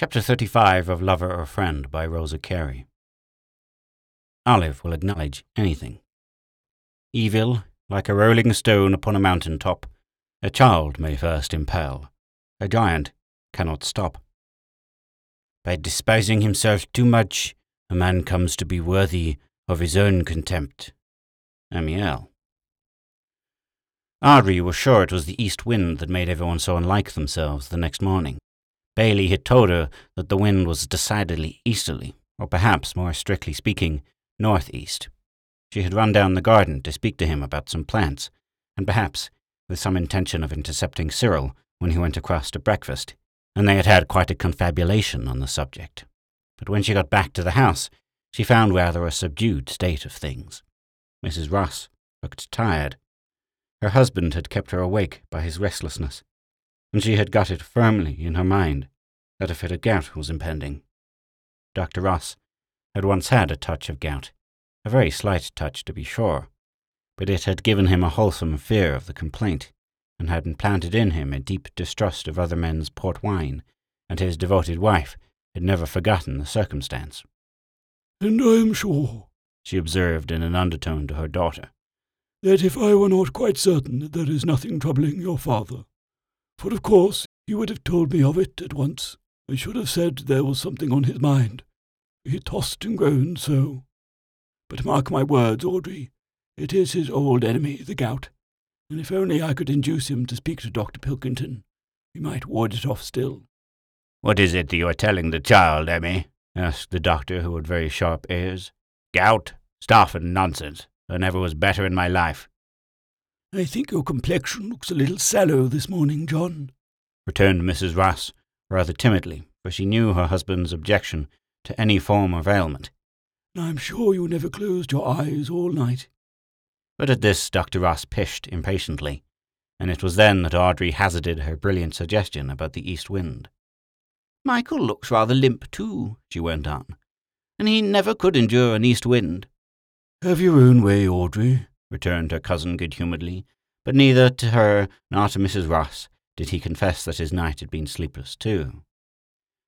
Chapter 35 of Lover or Friend by Rosa Carey. Olive will acknowledge anything. Evil, like a rolling stone upon a mountain top, a child may first impel, a giant cannot stop. By despising himself too much, a man comes to be worthy of his own contempt. Amiel. Audrey was sure it was the east wind that made everyone so unlike themselves the next morning. Bailey had told her that the wind was decidedly easterly, or perhaps, more strictly speaking, northeast. She had run down the garden to speak to him about some plants, and perhaps with some intention of intercepting Cyril when he went across to breakfast, and they had had quite a confabulation on the subject. But when she got back to the house, she found rather a subdued state of things. Mrs. Ross looked tired. Her husband had kept her awake by his restlessness, and she had got it firmly in her mind that a fit of gout was impending. Dr. Ross had once had a touch of gout, a very slight touch to be sure, but it had given him a wholesome fear of the complaint, and had implanted in him a deep distrust of other men's port wine, and his devoted wife had never forgotten the circumstance. And I am sure, she observed in an undertone to her daughter, that if I were not quite certain that there is nothing troubling your father, for of course he would have told me of it at once, I should have said there was something on his mind. He tossed and groaned so. But mark my words, Audrey, it is his old enemy, the gout, and if only I could induce him to speak to Dr. Pilkington, he might ward it off still. What is it that you are telling the child, Emmy? asked the doctor, who had very sharp ears. Gout? Stuff and nonsense. I never was better in my life. I think your complexion looks a little sallow this morning, John, returned Mrs. Ross, rather timidly, for she knew her husband's objection to any form of ailment. I'm sure you never closed your eyes all night. But at this Dr. Ross pished impatiently, and it was then that Audrey hazarded her brilliant suggestion about the east wind. Michael looks rather limp, too, she went on, and he never could endure an east wind. Have your own way, Audrey, returned her cousin good humouredly, but neither to her nor to Mrs. Ross did he confess that his night had been sleepless too.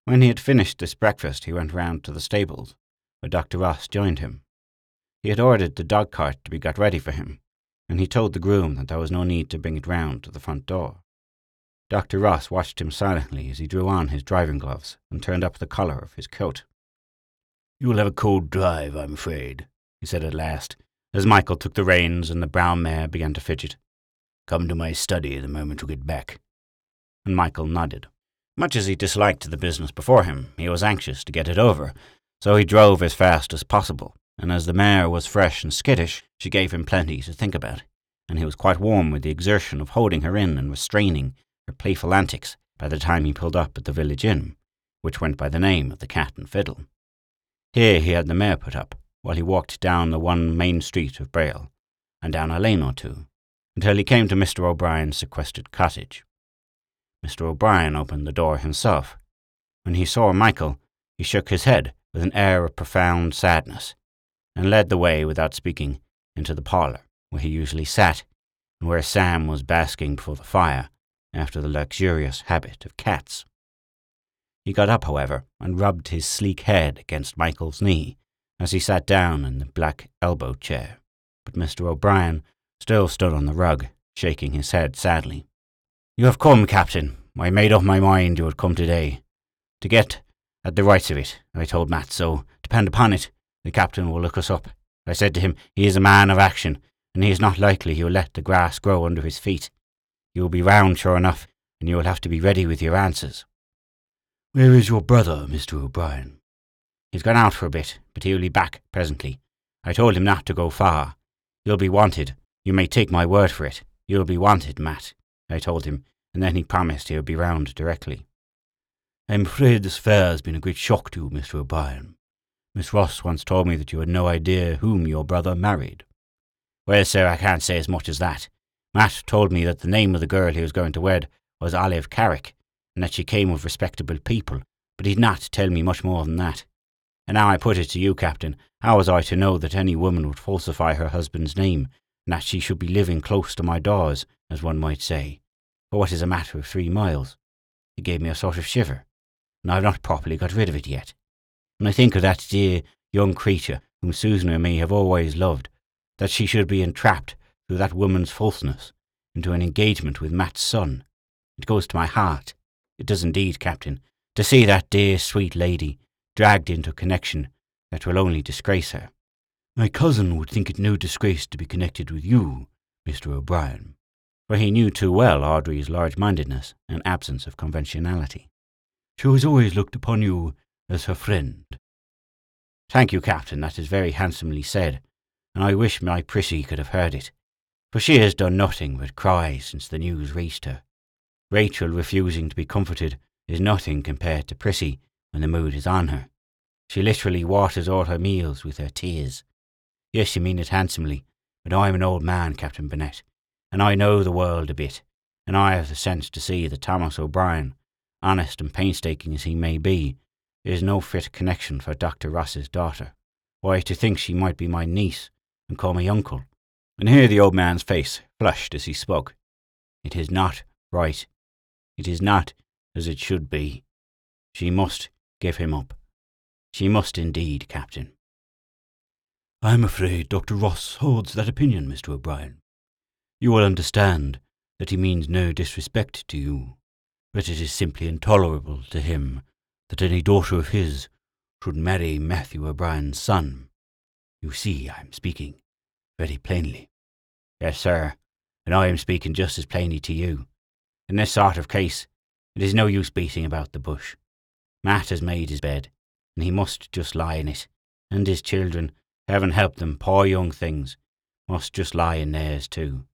When he had finished this breakfast, he went round to the stables, where Dr. Ross joined him. He had ordered the dog cart to be got ready for him, and he told the groom that there was no need to bring it round to the front door. Dr. Ross watched him silently as he drew on his driving gloves and turned up the collar of his coat. You will have a cold drive, I'm afraid, he said at last, as Michael took the reins and the brown mare began to fidget. Come to my study the moment you get back. And Michael nodded. Much as he disliked the business before him, he was anxious to get it over, so he drove as fast as possible, and as the mare was fresh and skittish, she gave him plenty to think about, and he was quite warm with the exertion of holding her in and restraining her playful antics by the time he pulled up at the village inn, which went by the name of the Cat and Fiddle. Here he had the mare put up, while he walked down the one main street of Brayle, and down a lane or two, until he came to Mr. O'Brien's sequestered cottage. Mr. O'Brien opened the door himself. When he saw Michael, he shook his head with an air of profound sadness, and led the way without speaking into the parlour, where he usually sat, and where Sam was basking before the fire after the luxurious habit of cats. He got up, however, and rubbed his sleek head against Michael's knee as he sat down in the black elbow chair, but Mr. O'Brien still stood on the rug, shaking his head sadly. You have come, Captain. I made up my mind you would come today. To get at the rights of it, I told Matt, so depend upon it, the captain will look us up. I said to him, he is a man of action, and he is not likely he will let the grass grow under his feet. You will be round, sure enough, and you will have to be ready with your answers. Where is your brother, Mr. O'Brien? He's gone out for a bit, but he'll be back presently. I told him not to go far. You'll be wanted. You may take my word for it. You'll be wanted, Matt, I told him, and then he promised he would be round directly. I'm afraid this affair has been a great shock to you, Mr. O'Brien. Miss Ross once told me that you had no idea whom your brother married. Well, sir, I can't say as much as that. Matt told me that the name of the girl he was going to wed was Olive Carrick, and that she came of respectable people, but he did not tell me much more than that. And now I put it to you, Captain, how was I to know that any woman would falsify her husband's name, and that she should be living close to my doors, as one might say? For what is a matter of three miles? It gave me a sort of shiver. and I've not properly got rid of it yet. When I think of that dear young creature whom Susan and me have always loved, that she should be entrapped through that woman's falseness into an engagement with Matt's son, it goes to my heart. It does indeed, Captain, to see that dear, sweet lady dragged into a connection that will only disgrace her. My cousin would think it no disgrace to be connected with you, Mr. O'Brien, for he knew too well Audrey's large-mindedness and absence of conventionality. She has always looked upon you as her friend. Thank you, Captain, that is very handsomely said, and I wish my Prissy could have heard it, for she has done nothing but cry since the news reached her. Rachel refusing to be comforted is nothing compared to Prissy when the mood is on her. She literally waters all her meals with her tears. Yes, you mean it handsomely, but I'm an old man, Captain Burnett, and I know the world a bit, and I have the sense to see that Thomas O'Brien, honest and painstaking as he may be, is no fit connection for Dr. Ross's daughter. Why, to think she might be my niece and call me uncle. And here the old man's face flushed as he spoke. It is not right. It is not as it should be. She must give him up. She must indeed, Captain. I am afraid Dr. Ross holds that opinion, Mr. O'Brien. You will understand that he means no disrespect to you, but it is simply intolerable to him that any daughter of his should marry Matthew O'Brien's son. You see, I am speaking very plainly. Yes, sir, and I am speaking just as plainly to you. In this sort of case, it is no use beating about the bush. Matt has made his bed, and he must just lie in it, and his children Heaven help them, poor young things, must just lie in theirs too.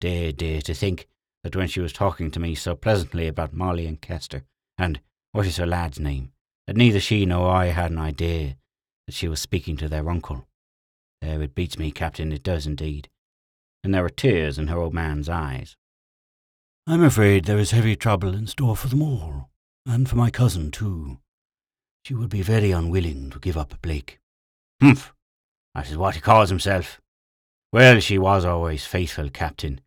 Dear, dear, to think that when she was talking to me so pleasantly about Molly and Kester, and what is her lad's name, that neither she nor I had an idea that she was speaking to their uncle. There, it beats me, Captain, it does indeed. And there were tears in her old man's eyes. I'm afraid there is heavy trouble in store for them all, and for my cousin too. She would be very unwilling to give up Blake. Humph! That is what he calls himself. Well, she was always faithful, Captain.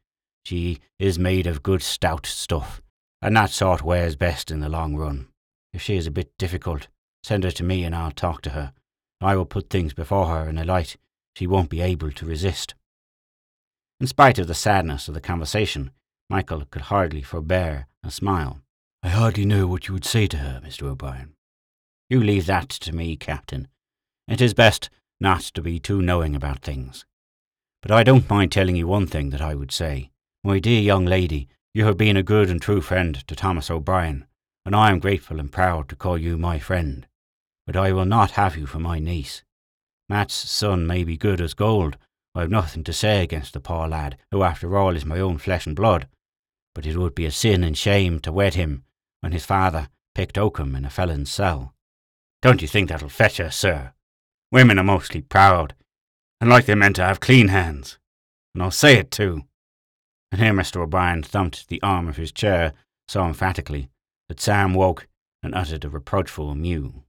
She is made of good stout stuff, and that sort wears best in the long run. If she is a bit difficult, send her to me and I'll talk to her. I will put things before her in a light she won't be able to resist. In spite of the sadness of the conversation, Michael could hardly forbear a smile. I hardly know what you would say to her, Mr. O'Brien. You leave that to me, Captain. It is best not to be too knowing about things. But I don't mind telling you one thing that I would say. My dear young lady, you have been a good and true friend to Thomas O'Brien, and I am grateful and proud to call you my friend. But I will not have you for my niece. Matt's son may be good as gold. I have nothing to say against the poor lad, who after all is my own flesh and blood. But it would be a sin and shame to wed him when his father picked oakum in a felon's cell. Don't you think that'll fetch her, sir? Women are mostly proud, and like they meant to have clean hands. And I'll say it too. And here Mr. O'Brien thumped the arm of his chair so emphatically that Sam woke and uttered a reproachful mew.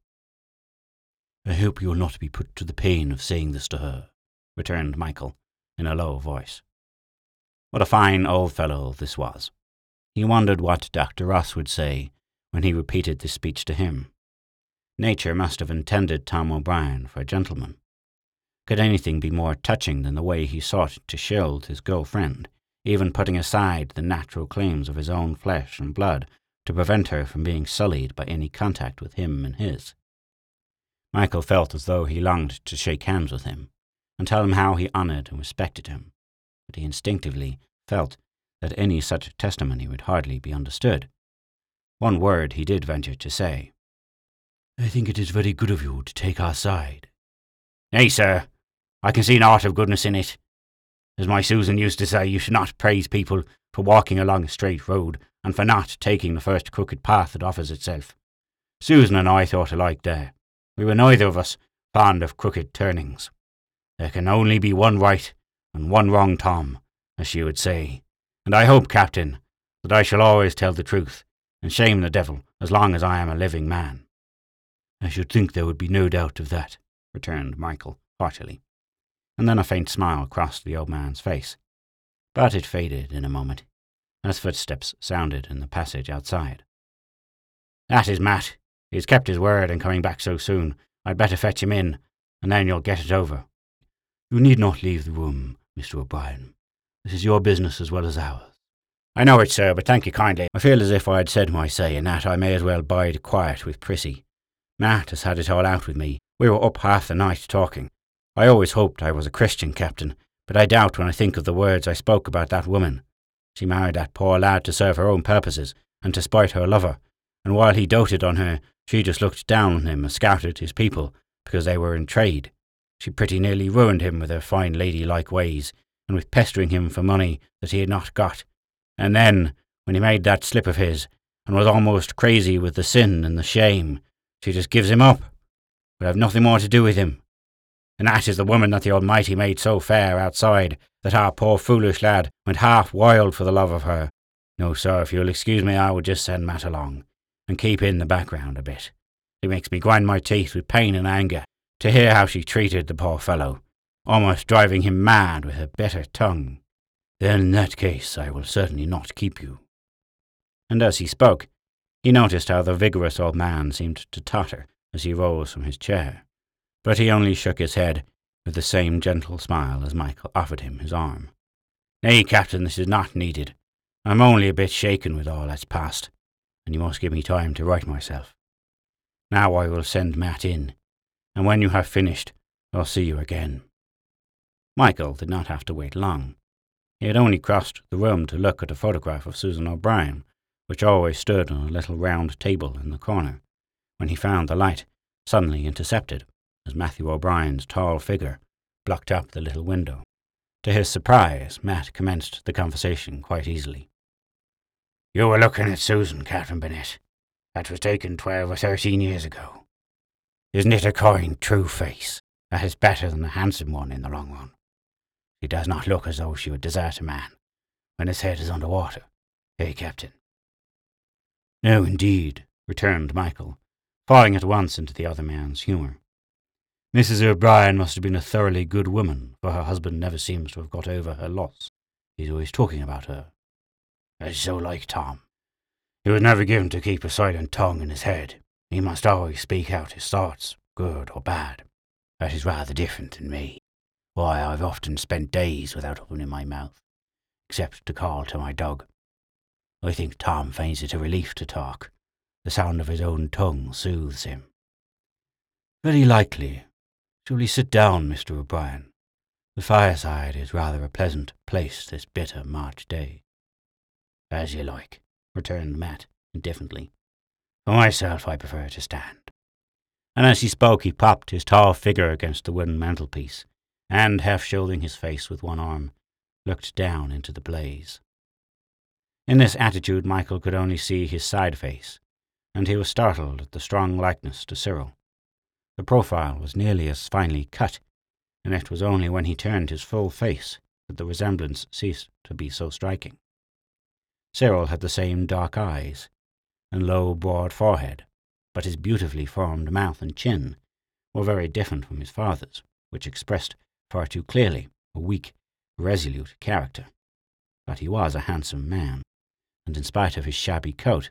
I hope you will not be put to the pain of saying this to her, returned Michael in a low voice. What a fine old fellow this was. He wondered what Dr. Ross would say when he repeated this speech to him. Nature must have intended Tom O'Brien for a gentleman. Could anything be more touching than the way he sought to shield his girl friend, even putting aside the natural claims of his own flesh and blood to prevent her from being sullied by any contact with him and his? Michael felt as though he longed to shake hands with him and tell him how he honoured and respected him, but he instinctively felt that any such testimony would hardly be understood. One word he did venture to say. I think it is very good of you to take our side. Nay, sir, I can see naught of goodness in it. As my Susan used to say, you should not praise people for walking along a straight road and for not taking the first crooked path that offers itself. Susan and I thought alike there. We were neither of us fond of crooked turnings. There can only be one right and one wrong Tom, as she would say, and I hope, Captain, that I shall always tell the truth and shame the devil as long as I am a living man. I should think there would be no doubt of that, returned Michael heartily, and then a faint smile crossed the old man's face. But it faded in a moment, as footsteps sounded in the passage outside. That is Matt, He's kept his word in coming back so soon. I'd better fetch him in, and then you'll get it over. You need not leave the room, Mr. O'Brien. This is your business as well as ours. I know it, sir, but thank you kindly. I feel as if I had said my say, and that I may as well bide quiet with Prissy. Matt has had it all out with me. We were up half the night talking. I always hoped I was a Christian, Captain, but I doubt when I think of the words I spoke about that woman. She married that poor lad to serve her own purposes, and to spite her lover, and while he doted on her, she just looked down on him and scouted his people because they were in trade. She pretty nearly ruined him with her fine lady-like ways, and with pestering him for money that he had not got. And then, when he made that slip of his, and was almost crazy with the sin and the shame, she just gives him up, would have nothing more to do with him. And that is the woman that the Almighty made so fair outside that our poor foolish lad went half wild for the love of her. No, sir, if you'll excuse me, I will just send Matt along, and keep in the background a bit. It makes me grind my teeth with pain and anger to hear how she treated the poor fellow, almost driving him mad with her bitter tongue. Then in that case I will certainly not keep you. And as he spoke, he noticed how the vigorous old man seemed to totter as he rose from his chair, but he only shook his head with the same gentle smile as Michael offered him his arm. Nay, Captain, this is not needed. I'm only a bit shaken with all that's passed, and you must give me time to right myself. Now I will send Matt in, and when you have finished, I'll see you again. Michael did not have to wait long. He had only crossed the room to look at a photograph of Susan O'Brien, which always stood on a little round table in the corner, when he found the light suddenly intercepted as Matthew O'Brien's tall figure blocked up the little window. To his surprise, Matt commenced the conversation quite easily. You were looking at Susan, Captain Burnett. That was taken twelve or thirteen years ago. Isn't it a kind, true face? That is better than a handsome one in the long run. She does not look as though she would desert a man when his head is under water. Eh, Captain? No, indeed, returned Michael, falling at once into the other man's humour. Mrs. O'Brien must have been a thoroughly good woman, for her husband never seems to have got over her loss. He's always talking about her. That's so like Tom. He was never given to keep a silent tongue in his head. He must always speak out his thoughts, good or bad. That is rather different than me. Why, I've often spent days without opening my mouth, except to call to my dog. I think Tom finds it a relief to talk. The sound of his own tongue soothes him. Very likely. Sit down, Mr. O'Brien? The fireside is rather a pleasant place this bitter March day. As you like, returned Matt indifferently. For myself, I prefer to stand. And as he spoke, he propped his tall figure against the wooden mantelpiece, and, half shielding his face with one arm, looked down into the blaze. In this attitude, Michael could only see his side face, and he was startled at the strong likeness to Cyril. The profile was nearly as finely cut, and it was only when he turned his full face that the resemblance ceased to be so striking. Cyril had the same dark eyes and low, broad forehead, but his beautifully formed mouth and chin were very different from his father's, which expressed far too clearly a weak, resolute character. But he was a handsome man, and in spite of his shabby coat,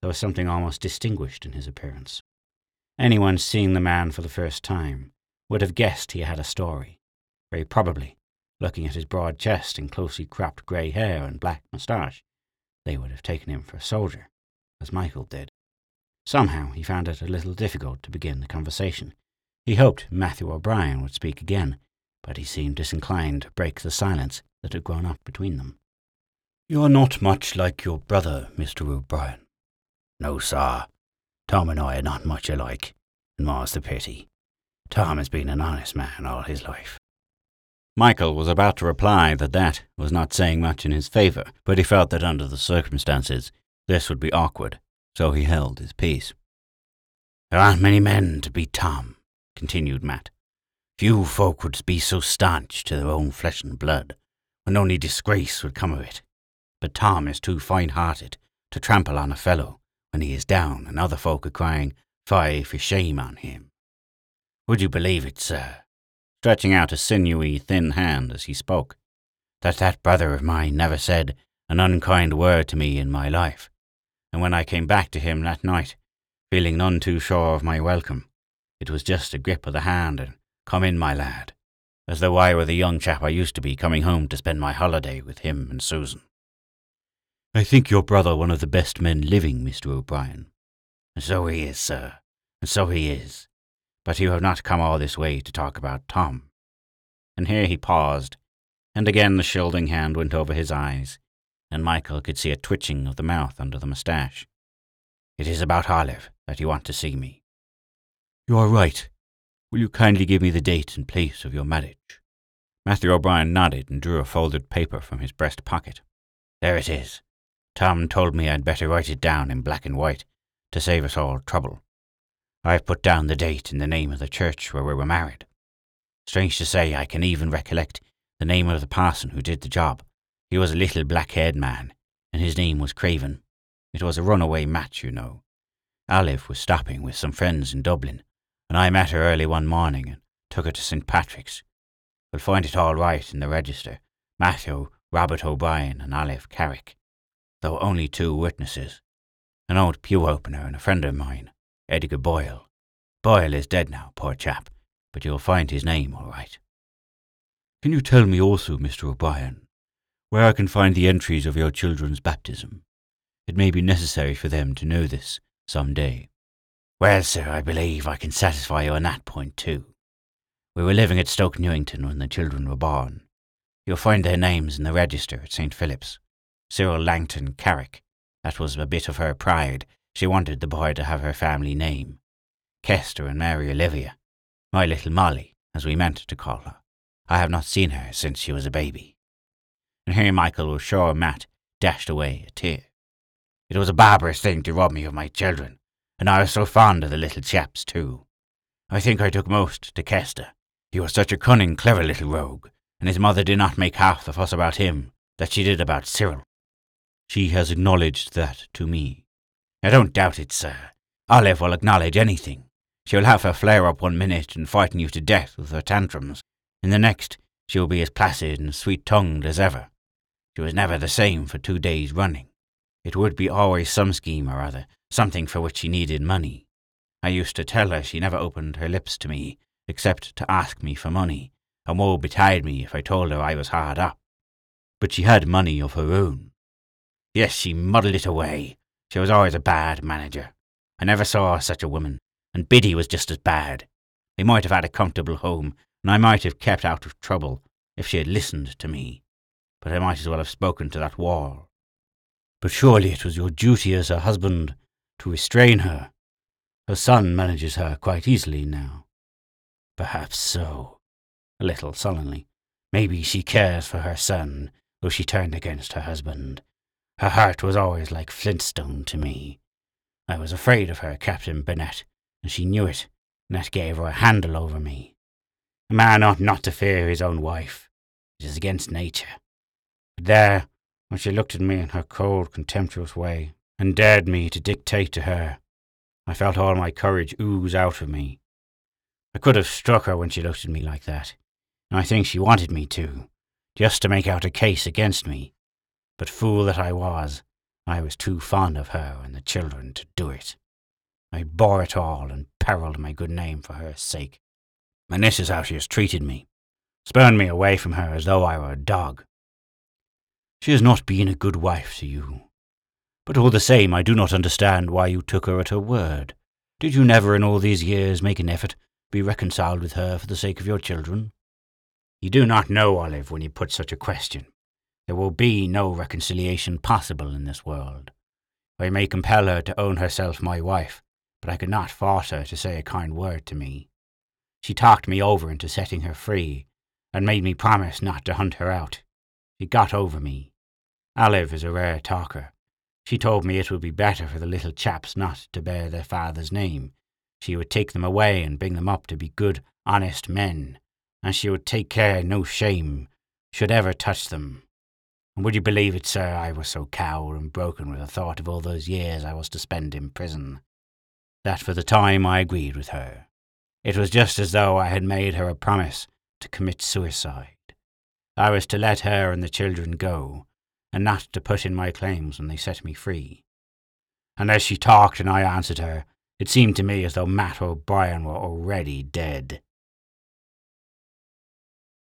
there was something almost distinguished in his appearance. Anyone seeing the man for the first time would have guessed he had a story, very probably, looking at his broad chest and closely cropped grey hair and black moustache, they would have taken him for a soldier, as Michael did. Somehow he found it a little difficult to begin the conversation. He hoped Matthew O'Brien would speak again, but he seemed disinclined to break the silence that had grown up between them. You are not much like your brother, Mr. O'Brien. No, sir. Tom and I are not much alike, and more's the pity. Tom has been an honest man all his life. Michael was about to reply that that was not saying much in his favour, but he felt that under the circumstances this would be awkward, so he held his peace. There aren't many men to beat Tom, continued Matt. Few folk would be so staunch to their own flesh and blood, when only disgrace would come of it. But Tom is too fine-hearted to trample on a fellow when he is down and other folk are crying, Fie for shame on him. Would you believe it, sir? stretching out a sinewy, thin hand as he spoke, that that brother of mine never said an unkind word to me in my life, and when I came back to him that night, feeling none too sure of my welcome. It was just a grip of the hand and come in, my lad, as though I were the young chap I used to be coming home to spend my holiday with him and Susan. I think your brother one of the best men living, Mr. O'Brien. So he is, sir, and so he is. But you have not come all this way to talk about Tom. And here he paused, and again the shielding hand went over his eyes, and Michael could see a twitching of the mouth under the moustache. It is about Olive that you want to see me. You are right. Will you kindly give me the date and place of your marriage? Matthew O'Brien nodded and drew a folded paper from his breast pocket. There it is. Tom told me I'd better write it down in black and white to save us all trouble. I've put down the date and the name of the church where we were married. Strange to say, I can even recollect the name of the parson who did the job. He was a little black-haired man, and his name was Craven. It was a runaway match, you know. Olive was stopping with some friends in Dublin, and I met her early one morning and took her to St. Patrick's. We'll find it all right in the register. Matthew, Robert O'Brien, and Olive Carrick though only two witnesses an old pew opener and a friend of mine, Edgar Boyle. Boyle is dead now, poor chap, but you'll find his name all right. Can you tell me also, Mr. O'Brien, where I can find the entries of your children's baptism? It may be necessary for them to know this some day. Well, sir, I believe I can satisfy you on that point too. We were living at Stoke Newington when the children were born. You'll find their names in the register at St. Philip's. Cyril Langton Carrick. That was a bit of her pride. She wanted the boy to have her family name. Kester and Mary Olivia. My little Molly, as we meant to call her. I have not seen her since she was a baby. And here Michael was sure Matt dashed away a tear. It was a barbarous thing to rob me of my children, and I was so fond of the little chaps too. I think I took most to Kester. He was such a cunning, clever little rogue, and his mother did not make half the fuss about him that she did about Cyril. She has acknowledged that to me. I don't doubt it, sir. Olive will acknowledge anything. She'll have her flare up one minute and frighten you to death with her tantrums. In the next, she will be as placid and sweet tongued as ever. She was never the same for two days running. It would be always some scheme or other, something for which she needed money. I used to tell her she never opened her lips to me, except to ask me for money, and woe betide me if I told her I was hard up. But she had money of her own. Yes, she muddled it away. She was always a bad manager. I never saw such a woman, and Biddy was just as bad. They might have had a comfortable home, and I might have kept out of trouble if she had listened to me. But I might as well have spoken to that wall. But surely it was your duty as her husband to restrain her. Her son manages her quite easily now. Perhaps so. A little sullenly. Maybe she cares for her son, though she turned against her husband. Her heart was always like flintstone to me. I was afraid of her, Captain Burnett, and she knew it, and that gave her a handle over me. A man ought not to fear his own wife. It is against nature. But there, when she looked at me in her cold, contemptuous way, and dared me to dictate to her, I felt all my courage ooze out of me. I could have struck her when she looked at me like that, and I think she wanted me to, just to make out a case against me. But fool that I was, I was too fond of her and the children to do it. I bore it all and perilled my good name for her sake. And this is how she has treated me, spurned me away from her as though I were a dog. She has not been a good wife to you. But all the same, I do not understand why you took her at her word. Did you never in all these years make an effort to be reconciled with her for the sake of your children? You do not know, Olive, when you put such a question. There will be no reconciliation possible in this world. I may compel her to own herself my wife, but I could not force her to say a kind word to me. She talked me over into setting her free, and made me promise not to hunt her out. She got over me. Olive is a rare talker. She told me it would be better for the little chaps not to bear their father's name. She would take them away and bring them up to be good, honest men, and she would take care no shame should ever touch them. And would you believe it, sir, I was so cowed and broken with the thought of all those years I was to spend in prison, that for the time I agreed with her. It was just as though I had made her a promise to commit suicide. I was to let her and the children go, and not to put in my claims when they set me free. And as she talked and I answered her, It seemed to me as though Matt O'Brien were already dead.